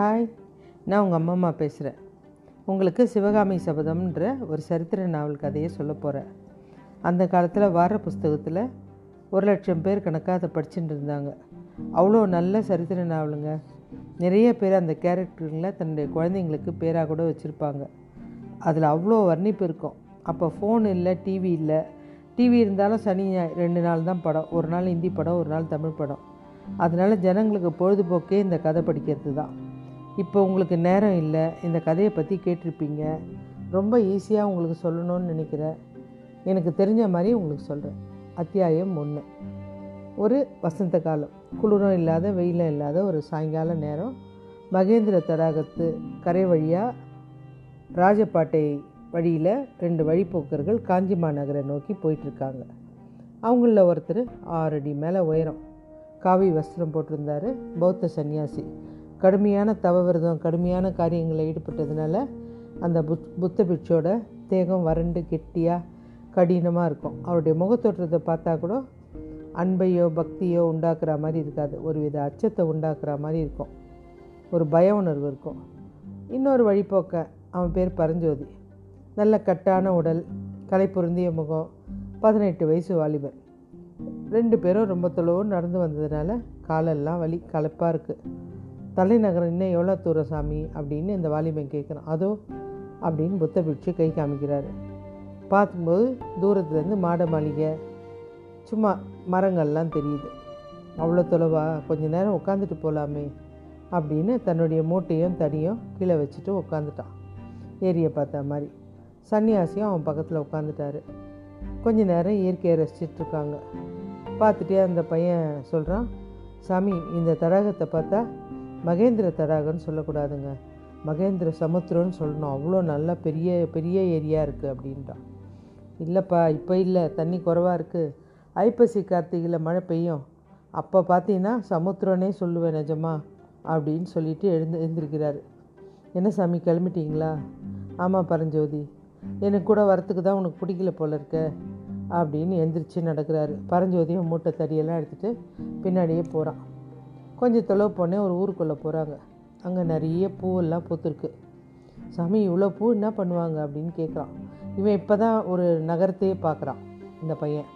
Hi நான் உங்கள் அம்மா அம்மா பேசுகிறேன் உங்களுக்கு சிவகாமி சபதம்ன்ற ஒரு சரித்திர நாவல் கதையை சொல்ல போகிறேன் அந்த காலத்தில் வார புஸ்தகத்தில் ஒரு லட்சம் பேர் கணக்காக அதை படிச்சுட்டு இருந்தாங்க. அவ்வளோ நல்ல சரித்திர நாவலுங்க. நிறைய பேர் அந்த கேரக்டருங்களை தன்னுடைய குழந்தைங்களுக்கு பேராக கூட வச்சுருப்பாங்க. அதில் அவ்வளோ வர்ணிப்பு இருக்கும். அப்போ ஃபோன் இல்லை டிவி இல்லை. டிவி இருந்தாலும் சனி ஞாயிறு ரெண்டு நாள் தான் படம். ஒரு நாள் ஹிந்தி படம் ஒரு நாள் தமிழ் படம். அதனால் ஜனங்களுக்கு பொழுதுபோக்கே இந்த கதை படிக்கிறது தான் இப்போ உங்களுக்கு நேரம் இல்லை இந்த கதையை பற்றி கேட்டிருப்பீங்க. ரொம்ப ஈஸியாக உங்களுக்கு சொல்லணும்னு நினைக்கிறேன். எனக்கு தெரிஞ்ச மாதிரி உங்களுக்கு சொல்கிறேன் அத்தியாயம் ஒன்று ஒரு வசந்த காலம். குளிரும் இல்லாத வெயிலும் இல்லாத ஒரு சாயங்கால நேரம். மகேந்திர தடாகத்து கரை வழியாக ராஜபாட்டை வழியில் ரெண்டு வழிப்போக்கர்கள் காஞ்சி மாநகரை நோக்கி போயிட்டுருக்காங்க. அவங்களில் ஒருத்தர் ஆறு அடி மேலே உயரம். காவி வஸ்திரம் போட்டிருந்தார் பௌத்த சன்னியாசி. கடுமையான தவவிரதம் கடுமையான காரியங்களில் ஈடுபட்டதுனால அந்த புத் புத்த பிட்சோட தேகம் வறண்டு கெட்டியாக கடினமாக இருக்கும். அவருடைய முகத்தோற்றத்தை பார்த்தா கூட அன்பையோ பக்தியோ உண்டாக்குற மாதிரி இருக்காது. ஒரு வித அச்சத்தை உண்டாக்குற மாதிரி இருக்கும். ஒரு பய உணர்வு இருக்கும். இன்னொரு வழிபோக்க அவன் பேர் பரஞ்சோதி. நல்ல கட்டான உடல் கலை பொருந்திய முகம் பதினெட்டு வயசு வாலிபர் ரெண்டு பேரும் ரொம்ப தொலைவு நடந்து வந்ததுனால காலெல்லாம் வலி கலப்பாக இருக்குது தலைநகரம் இன்னும் எவ்வளோ தூரம் சாமி அப்படின்னு இந்த வாலிபன் கேட்குறான். அதோ அப்படின்னு புத்த பிடிச்சி கை காமிக்கிறாரு. பார்க்கும்போது தூரத்துலேருந்து மாட மாளிகை சும்மா மரங்கள்லாம் தெரியுது. அவ்வளோ தொலைவா கொஞ்ச நேரம் உட்காந்துட்டு போகலாமே அப்படின்னு தன்னுடைய மூட்டையும் தடியும் கீழே வச்சுட்டு உட்காந்துட்டான் ஏரியை பார்த்த மாதிரி. சன்னியாசியும் அவன் பக்கத்தில் உட்காந்துட்டாரு கொஞ்ச நேரம் இயற்கையை ரசிச்சிட்டு இருக்காங்க. பார்த்துட்டே அந்த பையன் சொல்கிறான் சாமி இந்த தடாகத்தை பார்த்தா மகேந்திர தடாகம்னு சொல்லக்கூடாதுங்க. மகேந்திர சமுத்திரம்னு சொல்லணும். அவ்வளோ நல்லா பெரிய பெரிய ஏரியா இருக்குது அப்படின்றான் இல்லைப்பா இப்போ இல்லை. தண்ணி குறவாக இருக்குது ஐப்பசி கார்த்திகையில் மழை பெய்யும். அப்போ பார்த்தீங்கன்னா சமுத்திரனே சொல்லுவேன் நிஜமா அப்படின்னு சொல்லிட்டு எழுந்து எழுந்திருக்கிறாரு. என்ன சாமி கிளம்பிட்டீங்களா? ஆமாம் பரஞ்சோதி. எனக்கு கூட வரத்துக்கு தான் உனக்கு பிடிக்கல போல இருக்க அப்படின்னு எந்திரிச்சு நடக்கிறாரு. பரஞ்சோதியும் மூட்டை தடியெல்லாம் எடுத்துகிட்டு பின்னாடியே போகிறான் கொஞ்சம் தொலைவு போனே ஒரு ஊருக்குள்ளே போகிறாங்க. அங்கே நிறைய பூவெல்லாம் பூத்துருக்கு. சாமி இவ்வளோ பூ என்ன பண்ணுவாங்க அப்படின்னு கேட்குறான். இவன் இப்போ தான் ஒரு நகரத்தையே பார்க்குறான் இந்த பையன்.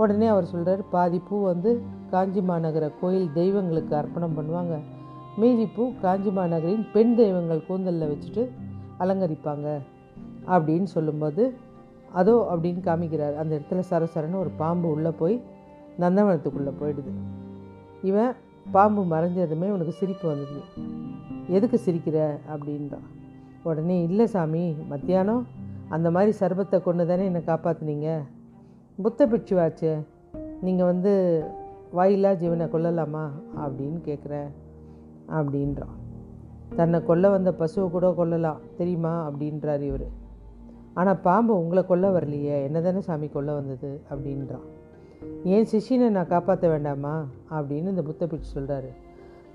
உடனே அவர் சொல்கிறார் பாதி பூ வந்து காஞ்சி மாநகர கோயில் தெய்வங்களுக்கு அர்ப்பணம் பண்ணுவாங்க. மீதி பூ காஞ்சி மாநகரின் பெண் தெய்வங்கள் கூந்தலில் வச்சுட்டு அலங்கரிப்பாங்க அப்படின்னு சொல்லும்போது அதோ அப்படின்னு காமிக்கிறார். அந்த இடத்துல சரசரன்னு ஒரு பாம்பு உள்ளே போய் நந்தவனத்துக்குள்ளே போயிடுது. இவன் பாம்பு மறைஞ்சதுமே உனக்கு சிரிப்பு வந்துடுது எதுக்கு சிரிக்கிற? அப்படின்றான் உடனே இல்லை சாமி மத்தியானம் அந்த மாதிரி சர்பத்தை கொண்டு தானே என்னை காப்பாற்றுனீங்க புத்த பிட்சுவாச்சே நீங்கள் வந்து வாயிலா ஜீவனை கொல்லலாமா? அப்படின்னு கேட்குறேன் அப்படின்றான் தன்னை கொல்ல வந்த பசுவை கூட கொல்லலாம் தெரியுமா? அப்படின்றார் இவர். ஆனால் பாம்பு உங்களை கொல்ல வரலையே என்ன தானே சாமி கொல்ல வந்தது? அப்படின்றான் ஏன் சிஷினை நான் காப்பாற்ற வேண்டாமா? அப்படின்னு இந்த புத்த பிச்சு சொல்கிறாரு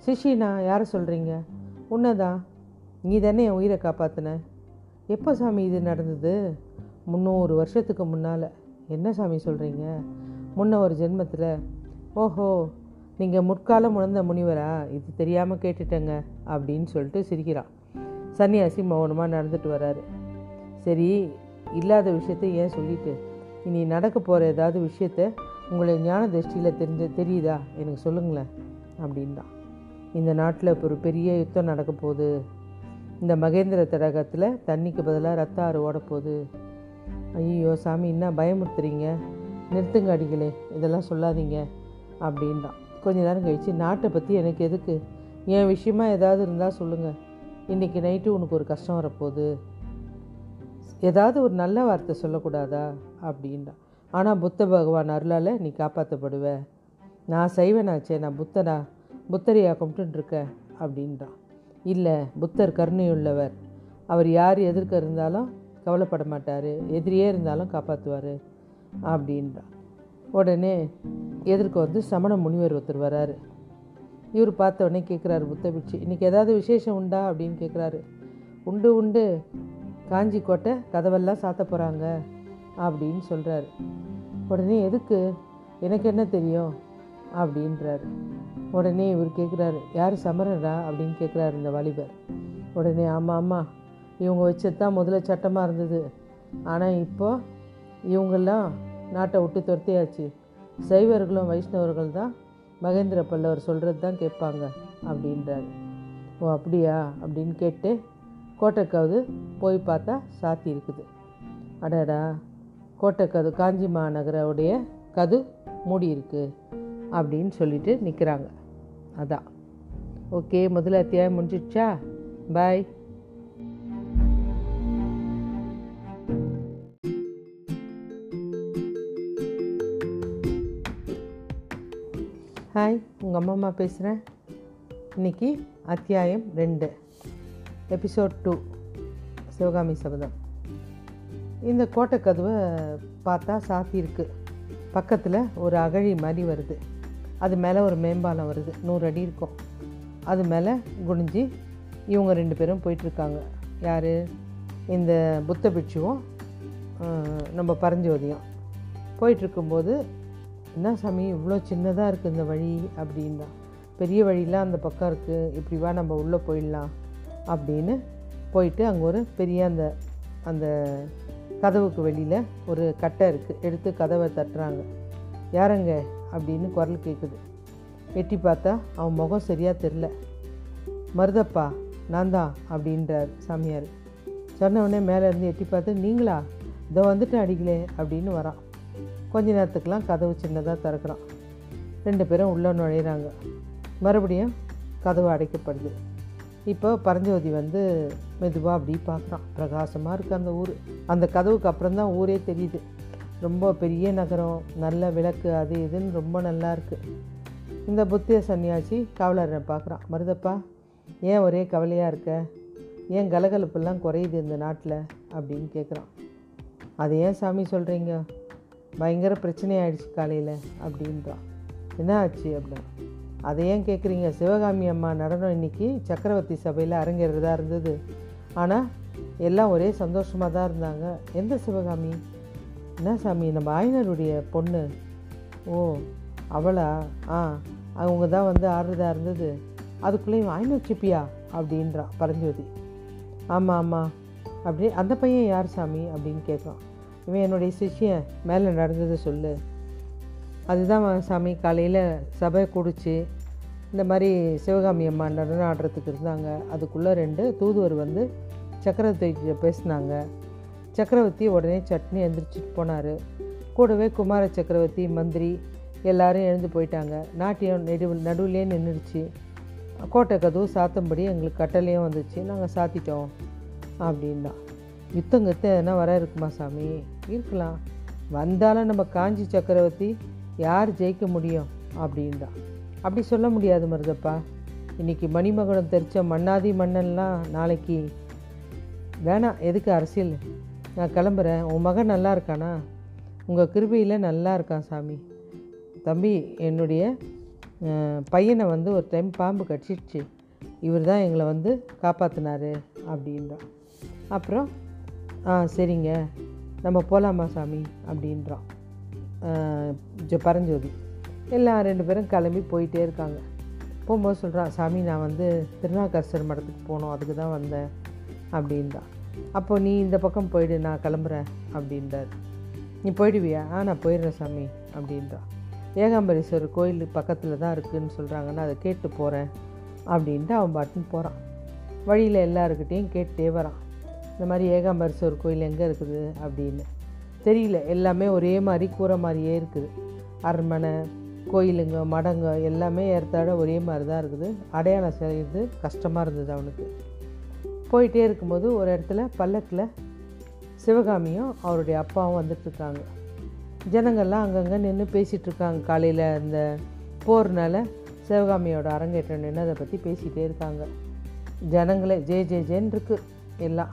சிஷினா யாரை சொல்கிறீங்க உன்னதான். நீ தானே என் உயிரை காப்பாற்றின எப்போ சாமி இது நடந்தது? முந்நூறு வருஷத்துக்கு முன்னால். என்ன சாமி சொல்கிறீங்க முன்ன ஒரு ஜென்மத்தில். ஓஹோ நீங்கள் முற்காலம் உணர்ந்த முனிவரா? இது தெரியாமல் கேட்டுட்டேங்க அப்படின்னு சொல்லிட்டு சிரிக்கிறான். சன்னியாசி மௌனமாக நடந்துட்டு வராரு. சரி இல்லாத விஷயத்தை ஏன் சொல்லிட்டு? இனி நடக்க போகிற ஏதாவது விஷயத்த உங்களை ஞான திருஷ்டியில் தெரிஞ்ச தெரியுதா? எனக்கு சொல்லுங்களேன் அப்படின்னா இந்த நாட்டில் இப்போ ஒரு பெரிய யுத்தம் நடக்க போகுது. இந்த மகேந்திர தடகத்தில் தண்ணிக்கு பதிலாக ரத்த ஆறு ஓடப்போகுது. ஐயோ சாமி என்ன பயமுறுத்துறீங்க? நிறுத்துங்க அடிகளே இதெல்லாம் சொல்லாதீங்க அப்படின்றான். கொஞ்ச நேரம் கழித்து நாட்டை பற்றி எனக்கு எதுக்கு? என் விஷயமா ஏதாவது இருந்தால் சொல்லுங்கள் இன்றைக்கி நைட்டு உனக்கு ஒரு கஷ்டம் வரப்போகுது. ஏதாவது ஒரு நல்ல வார்த்தை சொல்லக்கூடாதா? அப்படின்றான். ஆனால் புத்த பகவான் அருளால் நீ காப்பாற்றப்படுவ நான் சைவனாச்சே நான் புத்தனா புத்தரையாக கும்பிட்டுருக்க அப்படின்றான் இல்லை புத்தர் கருணையுள்ளவர். அவர் யார் எதிர்க்க இருந்தாலும் கவலைப்பட மாட்டார். எதிரியே இருந்தாலும் காப்பாற்றுவார் அப்படின்றான் உடனே எதிர்க்க வந்து சமண முனிவர் ஒருத்தர் வராரு. இவர் பார்த்த உடனே கேட்குறாரு புத்த பிட்சு இன்றைக்கி ஏதாவது விசேஷம் உண்டா அப்படின்னு கேட்குறாரு உண்டு உண்டு. காஞ்சி கோட்டை கதவெல்லாம் சாத்த போகிறாங்க அப்படின்னு சொல்கிறாரு உடனே எதுக்கு? எனக்கு என்ன தெரியும்? அப்படின்றாரு. உடனே இவர் கேட்குறாரு யார் சமரரா அப்படின்னு கேட்குறாரு இந்த வாலிபர். உடனே ஆமாம் ஆமாம் இவங்க வச்சது தான் முதல்ல சட்டமாக இருந்தது. ஆனால் இப்போ இவங்கெல்லாம் நாட்டை விட்டு துரத்தியாச்சு. சைவர்களும் வைஷ்ணவர்கள் தான் மகேந்திர பல்லவர் சொல்கிறது தான் கேட்பாங்க அப்படின்றாரு. ஓ அப்படியா? அப்படின்னு கேட்டு கோட்டைக்காவது போய் பார்த்தா சாத்தி இருக்குது. அடடா! கோட்டை கது காஞ்சி மாநகரோடைய கது மூடி இருக்குது அப்படின்னு சொல்லிட்டு நிற்கிறாங்க அதான். ஓகே முதல்ல அத்தியாயம் முடிஞ்சிடுச்சா? பாய் ஹாய் உங்கள் அம்மா அம்மா பேசுகிறேன் இன்னைக்கு அத்தியாயம் ரெண்டு. எபிசோட் டூ சிவகாமி சபதம். இந்த கோட்டை கதவை பார்த்தா சாத்தியிருக்கு பக்கத்தில் ஒரு அகழி மாதிரி வருது. அது மேலே ஒரு மேம்பாலம் வருது. நூறு அடி இருக்கும். அது மேலே குனிஞ்சு இவங்க ரெண்டு பேரும் போயிட்டுருக்காங்க. யார்? இந்த புத்த பிட்சுவும் நம்ம பரஞ்சோதியும். போயிட்டுருக்கும்போது என்ன சாமி இவ்வளோ சின்னதாக இருக்குது இந்த வழி? அப்படின்னா பெரிய வழிலாம் அந்த பக்கம் இருக்குது இப்படி வா நம்ம உள்ளே போயிடலாம். அப்படின்னு போயிட்டு அங்கே ஒரு பெரிய அந்த அந்த கதவுக்கு வெளியில் ஒரு கட்டை இருக்குது எடுத்து கதவை தட்டுறாங்க. யாரங்க? அப்படின்னு குரல் கேட்குது எட்டி பார்த்தா அவன் முகம் சரியாக தெரில மருதப்பா நான் தான் அப்படின்றார் சாமியார். சொன்னவொடனே மேலேருந்து மேலே இருந்து எட்டி பார்த்து நீங்களா? இதோ வந்துட்டு அடிக்கலே அப்படின்னு வரான். கொஞ்ச நேரத்துக்கெலாம் கதவு சின்னதாக திறக்கிறான். ரெண்டு பேரும் உள்ளே நுழையிறாங்க. மறுபடியும் கதவு அடைக்கப்படுது. இப்போ பரஞ்சோதி வந்து மெதுவாக அப்படி பார்க்குறான். பிரகாசமாக இருக்குது அந்த ஊர். அந்த கதவுக்கு அப்புறம் தான் ஊரே தெரியுது. ரொம்ப பெரிய நகரம் நல்ல விளக்கு அது இதுன்னு ரொம்ப நல்லா இருக்குது இந்த புத்திய சன்னியாசி காவலரை பார்க்குறான். மருதப்பா ஏன் ஒரே கவலையாக இருக்க? ஏன் கலகலப்பெல்லாம் குறையுது இந்த நாட்டில்? அப்படின்னு கேட்குறான் அது ஏன் சாமி சொல்கிறீங்க பயங்கர பிரச்சனை ஆயிடுச்சு காலையில் அப்படின்றான் என்ன ஆச்சு அப்படின்னா அதை ஏன் கேட்குறீங்க? சிவகாமி அம்மா நடனம் இன்னைக்கு சக்கரவர்த்தி சபையில் அரங்கேறதா இருந்தது. ஆனால் எல்லாம் ஒரே சந்தோஷமாக தான் இருந்தாங்க. எந்த சிவகாமி? என்ன சாமி நம்ம ஆயினருடைய பொண்ணு. ஓ அவளா? ஆ அவங்க தான் வந்து ஆடுறதா இருந்தது. அதுக்குள்ளேயும் ஆயினர் சிப்பியா அப்படின்றான் பரஞ்சோதி. ஆமாம் ஆமாம் அப்படி அந்த பையன் யார் சாமி? அப்படின்னு கேட்குறான். இவன் என்னுடைய சிஷ்யன் மேலே நடந்ததை சொல்லு. அதுதான் சாமி காலையில் சபை குடித்து இந்த மாதிரி சிவகாமி அம்மா நடனம் ஆடுறதுக்கு இருந்தாங்க. அதுக்குள்ளே ரெண்டு தூதுவர் வந்து சக்கரவர்த்தி பேசினாங்க. சக்கரவர்த்தி உடனே சட்னி எந்திரிச்சிட்டு போனார். கூடவே குமார சக்கரவர்த்தி மந்திரி எல்லாரும் எழுந்து போயிட்டாங்க. நாட்டியம் நெடு நடுவுலேயே நின்றுடுச்சு கோட்டை கதவு சாத்தும்படி எங்களுக்கு கட்டளையும் வந்துச்சு. நாங்கள் சாத்திட்டோம் அப்படின்னா. யுத்தம் கத்து எதனா வர இருக்குமா சாமி? இருக்கலாம். வந்தாலும் நம்ம காஞ்சி சக்கரவர்த்தி யார் ஜெயிக்க முடியும் அப்படின்றான் அப்படி சொல்ல முடியாது மருதப்பா. இன்றைக்கி மணிமகுடம் தெரிச்ச மன்னாதி மன்னன்லாம் நாளைக்கு வேணாம் எதுக்கு அரசியல்? நான் கிளம்புறேன். உன் மகன் நல்லா இருக்கானா? உங்கள் கிருபையில் நல்லா இருக்கான் சாமி. தம்பி என்னுடைய பையனை வந்து ஒரு டைம் பாம்பு கடிச்சிடுச்சு இவர் தான் எங்களை வந்து காப்பாற்றினாரு அப்படின்றான் அப்புறம் ஆ சரிங்க. நம்ம போகலாமா சாமி? அப்படின்றான் பரஞ்சோதி. எல்லாம் ரெண்டு பேரும் கிளம்பி போயிட்டே இருக்காங்க. போகும்போது சொல்கிறான் சாமி நான் வந்து திருநாக்கரசர் மடத்துக்கு போகணும் அதுக்கு தான் வந்தேன் அப்படின்றான். அப்போ நீ இந்த பக்கம் போயிடு நான் கிளம்புறேன் அப்படின்றார். நீ போயிடுவியா? ஆ நான் போயிடுறேன் சாமி அப்படின்றான். ஏகாம்பரீஸ்வரர் கோயில் பக்கத்தில் தான் இருக்குதுன்னு சொல்கிறாங்கன்னா அதை கேட்டு போகிறேன் அப்படின்ட்டு அவன் பாட்டுன்னு போகிறான் வழியில் எல்லாருக்கிட்டேயும் கேட்டே வரான். இந்த மாதிரி ஏகாம்பரீஸ்வரர் கோயில் எங்கே இருக்குது? அப்படின்னு. தெரியல. எல்லாமே ஒரே மாதிரி கூரை மாதிரியே இருக்குது. அரண்மனை கோயிலுங்க மடங்க எல்லாமே ஏறத்தாழ ஒரே மாதிரி தான் இருக்குது. அடையாளம் செய்கிறது கஷ்டமாக இருந்தது அவனுக்கு. போயிட்டே இருக்கும்போது ஒரு இடத்துல பல்லக்கில் சிவகாமியும் அவருடைய அப்பாவும் வந்துட்டுருக்காங்க. ஜனங்கள்லாம் அங்கங்கே நின்று பேசிகிட்ருக்காங்க காலையில் இந்த போர்னால் சிவகாமியோட அரங்கேற்றம் நின்று அதை பற்றி பேசிகிட்டே இருக்காங்க. ஜனங்களே ஜே ஜே ஜேன்னு இருக்குது எல்லாம்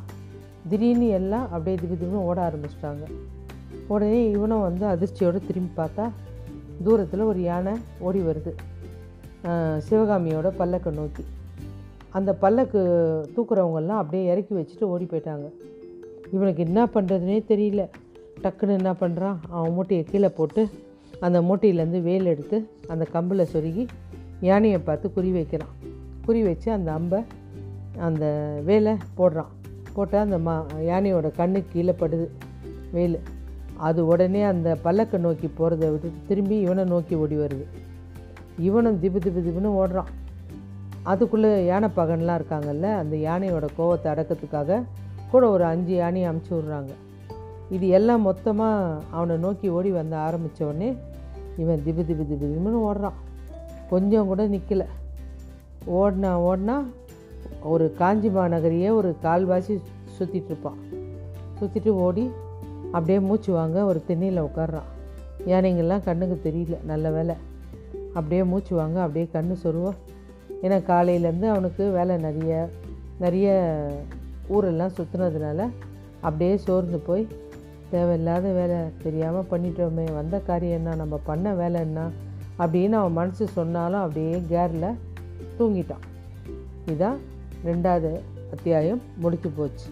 திடீர்னு எல்லாம் அப்படியே திபி திடீர்னு ஓட ஆரம்பிச்சிட்டாங்க. உடனே இவனும் வந்து அதிர்ச்சியோடு திரும்பி பார்த்தா தூரத்தில் ஒரு யானை ஓடி வருது. சிவகாமியோட பல்லக்கை நோக்கி. அந்த பல்லக்கு தூக்குறவங்கெல்லாம் அப்படியே இறக்கி வச்சுட்டு ஓடி போயிட்டாங்க. இவனுக்கு என்ன பண்ணுறதுனே தெரியல. டக்குன்னு என்ன பண்ணுறான் அவன் மூட்டையை கீழே போட்டு அந்த மூட்டையிலேருந்து வேல் எடுத்து அந்த கம்பில் சொருகி யானையை பார்த்து குறி வைக்கிறான். குறி வச்சு அந்த அம்பை அந்த வேலை போடுறான். போட்டால் அந்த மா யானையோட கண்ணு கீழே படுது வேல். அது உடனே அந்த பல்லக்கை நோக்கி போகிறத விட்டுட்டு திரும்பி இவனை நோக்கி ஓடி வருது. இவனும் திபு திபு திபுன்னு ஓடுறான். அதுக்குள்ளே யானை பகன்லாம் இருக்காங்கல்ல அந்த யானையோட கோவத்தை அடக்கிறதுக்காக கூட ஒரு அஞ்சு யானையை அமுச்சு விட்றாங்க. இது எல்லாம் மொத்தமாக அவனை நோக்கி ஓடி வந்து ஆரம்பித்த உடனே இவன் திபு திபு திபு திபுன்னு ஓடுறான். கொஞ்சம் கூட நிற்கலை ஓடினா ஓடினா ஒரு காஞ்சி மாநகரியே ஒரு கால்வாசி சுற்றிட்டு இருப்பான். சுற்றிட்டு ஓடி அப்படியே மூச்சு வாங்க ஒரு திண்ணியில் உட்கார்றான் யானைங்கெல்லாம் கண்ணுக்கு தெரியல நல்ல வேலை. அப்படியே மூச்சு வாங்க அப்படியே கண்ணு சொருவா. ஏன்னா காலையிலேருந்து அவனுக்கு வேலை நிறைய நிறைய ஊரெல்லாம் சுற்றுனதுனால அப்படியே சோர்ந்து போய் தேவையில்லாத வேலை தெரியாமல் பண்ணிட்டோமே வந்த காரியம் என்ன நம்ம பண்ண வேலை என்ன அப்படின்னு அவன் மனசு சொன்னாலும் அப்படியே கேரில் தூங்கிட்டான். இதான் ரெண்டாவது அத்தியாயம் முடிச்சு போச்சு.